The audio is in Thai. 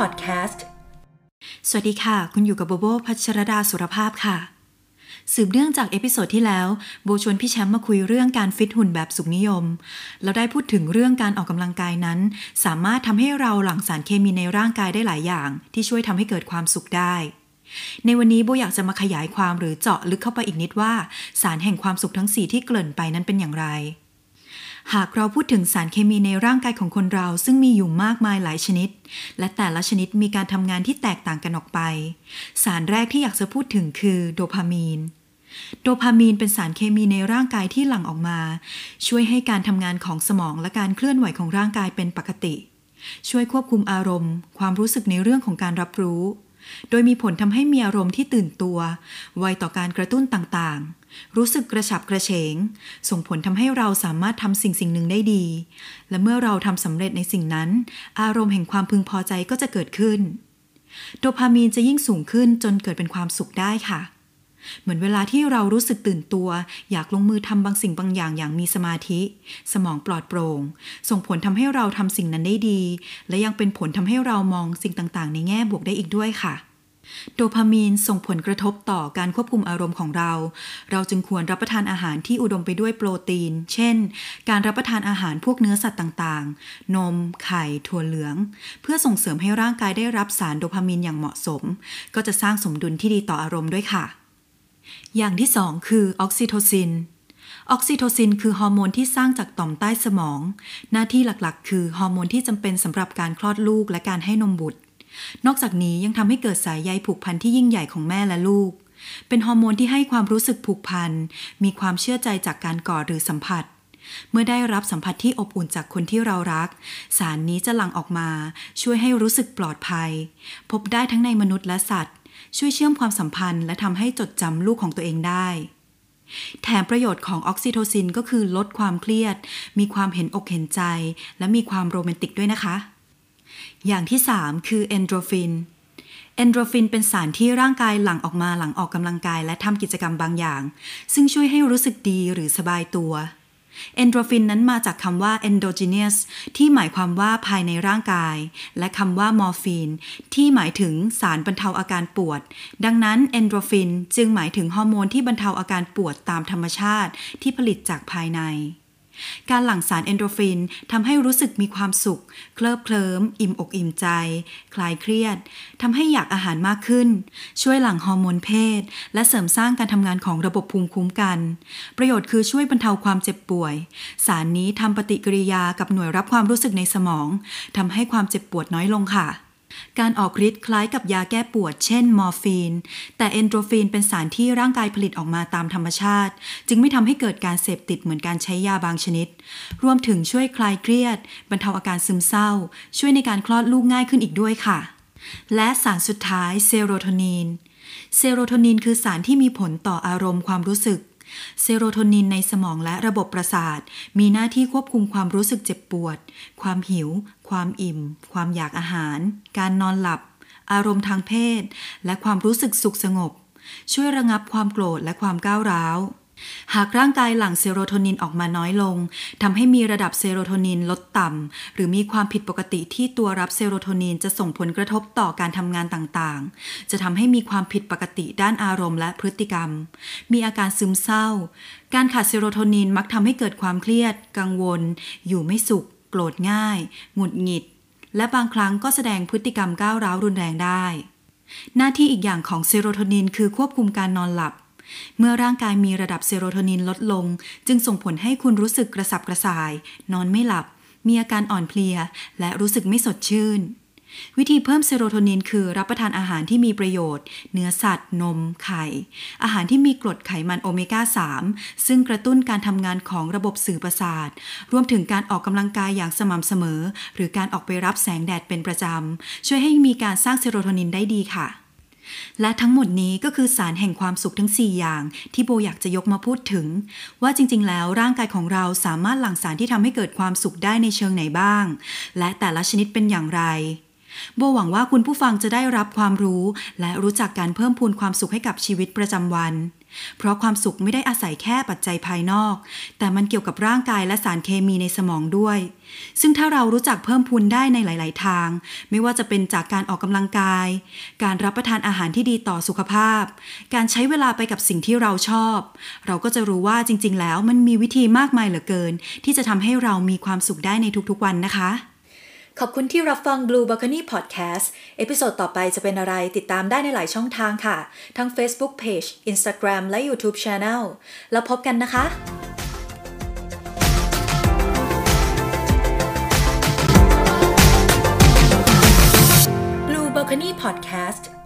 Podcast สวัสดีค่ะ คุณอยู่กับโบโบพัชรดาสุรภาพค่ะ สืบเนื่องจาก episode ที่แล้ว โบชวนพี่แชมป์มาคุยเรื่องการฟิตหุ่นแบบสุขนิยมแล้วได้พูดถึงเรื่องการออกกำลังกายนั้น สามารถทำให้เราหลั่งสารเคมีในร่างกายได้หลายอย่าง ที่ช่วยทำให้เกิดความสุขได้ในวันนี้โบอยากจะมาขยายความหรือเจาะลึกเข้าไปอีกนิดว่า สารแห่งความสุขทั้งสี่ที่เกริ่นไปนั้นเป็นอย่างไร หากเราพูดถึงสารเคมีในร่างกายของคนเราซึ่งมีอยู่มากมายหลายชนิด และแต่ละชนิดมีการทำงานที่แตกต่างกันออกไป สารแรกที่อยากจะพูดถึงคือโดพามีน โดพามีนเป็นสารเคมีในร่างกายที่หลั่งออกมา ช่วยให้การทำงานของสมองและการเคลื่อนไหวของร่างกายเป็นปกติ ช่วยควบคุมอารมณ์ ความรู้สึกในเรื่องของการรับรู้ โดยมีผลทำให้มีอารมณ์ที่ตื่นตัว ไวต่อการกระตุ้นต่างๆ รู้สึกกระฉับกระเฉง ส่งผลทำให้เราสามารถทำสิ่งสิ่งหนึ่งได้ดี และเมื่อเราทำสำเร็จในสิ่งนั้น อารมณ์แห่งความพึงพอใจก็จะเกิดขึ้น โดพามีนจะยิ่งสูงขึ้นจนเกิดเป็นความสุขได้ค่ะ เหมือนเวลาที่เรารู้สึกตื่นตัว อยากลงมือทำบางสิ่งบางอย่างอย่างมีสมาธิ สมองปลอดโปร่ง ส่งผลทำให้เราทำสิ่งนั้นได้ดี และยังเป็นผลทำให้เรามองสิ่งต่างๆ ในแง่บวกได้อีกด้วยค่ะ โดพามีนส่งผลกระทบต่อการควบคุมอารมณ์ของเรา เราจึงควรรับประทานอาหารที่อุดมไปด้วยโปรตีน เช่น การรับประทานอาหารพวกเนื้อสัตว์ต่างๆ นม ไข่ ถั่วเหลือง เพื่อส่งเสริมให้ร่างกายได้รับสารโดพามีนอย่างเหมาะสม ก็จะสร้างสมดุลที่ดีต่ออารมณ์ด้วยค่ะ อย่างที่สองคือออกซิโทซิน ออกซิโทซินคือฮอร์โมนที่สร้างจากต่อมใต้สมอง หน้าที่หลักๆ คือฮอร์โมนที่จำเป็นสำหรับการคลอดลูกและการให้นมบุตร นอกจากนี้ยังทำให้เกิดสายใยผูกพันที่ยิ่งใหญ่ของแม่และลูก เป็นฮอร์โมนที่ให้ความรู้สึกผูกพัน มีความเชื่อใจจากการกอดหรือสัมผัสเมื่อได้รับสัมผัสที่อบอุ่นจากคนที่เรารัก สารนี้จะหลั่งออกมา ช่วยให้รู้สึกปลอดภัย พบได้ทั้งในมนุษย์และสัตว์ ช่วยเชื่อมความสัมพันธ์และทำให้จดจำลูกของตัวเองได้ แถมประโยชน์ของออกซิโทซินก็คือลดความเครียด มีความเห็นอกเห็นใจ และมีความโรแมนติกด้วยนะคะ อย่างที่ 3 คือเอนโดรฟินเอนโดรฟินเป็นสารที่ร่างกายหลั่งออกมาหลังออกกำลังกายและทำกิจกรรมบางอย่าง ซึ่งช่วยให้รู้สึกดีหรือสบายตัว เอนโดรฟินนั้นมาจากคำว่า endogenous ที่หมายความว่าภายในร่างกาย และคำว่ามอร์ฟีน ที่หมายถึงสารบรรเทาอาการปวด ดังนั้นเอนโดรฟินจึงหมายถึงฮอร์โมนที่บรรเทาอาการปวดตามธรรมชาติที่ผลิตจากภายใน การหลั่งสารเอนโดรฟินทำให้รู้สึกมีความสุข เคลิบเคลิ้ม อิ่มอกอิ่มใจ คลายเครียดทำให้อยากอาหารมากขึ้น ช่วยหลั่งฮอร์โมนเพศ และเสริมสร้างการทำงานของระบบภูมิคุ้มกัน ประโยชน์คือช่วยบรรเทาความเจ็บป่วย สารนี้ทำปฏิกิริยากับหน่วยรับความรู้สึกในสมองทำให้ความเจ็บปวดน้อยลงค่ะ การออกฤทธิ์คล้ายกับยาแก้ปวดเช่นมอร์ฟีน แต่เอนโดรฟินเป็นสารที่ร่างกายผลิตออกมาตามธรรมชาติ จึงไม่ทำให้เกิดการเสพติดเหมือนการใช้ยาบางชนิด รวมถึงช่วยคลายเครียด บรรเทาอาการซึมเศร้า ช่วยในการคลอดลูกง่ายขึ้นอีกด้วยค่ะ และสารสุดท้ายเซโรโทนินเซโรโทนินคือสารที่มีผลต่ออารมณ์ความรู้สึก เซโรโทนินในสมองและระบบประสาท มีหน้าที่ควบคุมความรู้สึกเจ็บปวด ความหิว ความอิ่ม ความอยากอาหาร การนอนหลับ อารมณ์ทางเพศ และความรู้สึกสุขสงบ ช่วยระงับความโกรธและความก้าวร้าว หากร่างกายหลั่งเซโรโทนินออกมาน้อยลงทำให้มีระดับเซโรโทนินลดต่ำหรือมีความผิดปกติที่ตัวรับเซโรโทนินจะส่งผลกระทบต่อการทำงานต่างๆ จะทำให้มีความผิดปกติด้านอารมณ์และพฤติกรรม มีอาการซึมเศร้า การขาดเซโรโทนินมักทำให้เกิดความเครียด กังวล อยู่ไม่สุข โกรธง่าย หงุดหงิด และบางครั้งก็แสดงพฤติกรรมก้าวร้าวรุนแรงได้ หน้าที่อีกอย่างของเซโรโทนินคือควบคุมการนอนหลับ เมื่อร่างกายมีระดับเซโรโทนินลดลง จึงส่งผลให้คุณรู้สึกกระสับกระส่าย นอนไม่หลับ มีอาการอ่อนเพลีย และรู้สึกไม่สดชื่น วิธีเพิ่มเซโรโทนินคือรับประทานอาหารที่มีประโยชน์ เนื้อสัตว์ นม ไข่ อาหารที่มีกรดไขมันโอเมก้า 3 ซึ่งกระตุ้นการทำงานของระบบสื่อประสาท รวมถึงการออกกำลังกายอย่างสม่ำเสมอ หรือการออกไปรับแสงแดดเป็นประจำ ช่วยให้มีการสร้างเซโรโทนินได้ดีค่ะ และทั้งหมดนี้ก็คือสารแห่งความสุขทั้ง 4 อย่าง ที่โบอยากจะยกมาพูดถึง ว่าจริงๆ แล้วร่างกายของเราสามารถหลั่งสารที่ทำให้เกิดความสุขได้ในเชิงไหนบ้าง และแต่ละชนิดเป็นอย่างไรโบหวังว่าคุณผู้ฟังจะได้รับความรู้ และรู้จักการเพิ่มพูนความสุขให้กับชีวิตประจำวัน เพราะความสุขไม่ได้อาศัยแค่ปัจจัยภายนอก แต่มันเกี่ยวกับร่างกายและสารเคมีในสมองด้วย ซึ่งถ้าเรารู้จักเพิ่มพูนได้ในหลาย ๆ ทาง ไม่ว่าจะเป็นจากการออกกำลังกาย การรับประทานอาหารที่ดีต่อสุขภาพ การใช้เวลาไปกับสิ่งที่เราชอบ เราก็จะรู้ว่าจริง ๆ แล้วมันมีวิธีมากมายเหลือเกิน ที่จะทำให้เรามีความสุขได้ในทุก ๆ วันนะคะ ขอบคุณที่รับฟัง Blue Balcony Podcast episode ต่อไปจะเป็นอะไรติดตามได้ในหลายช่องทางค่ะ ทั้ง Facebook Page Instagram และ YouTube Channel แล้วพบกันนะคะ Blue Balcony Podcast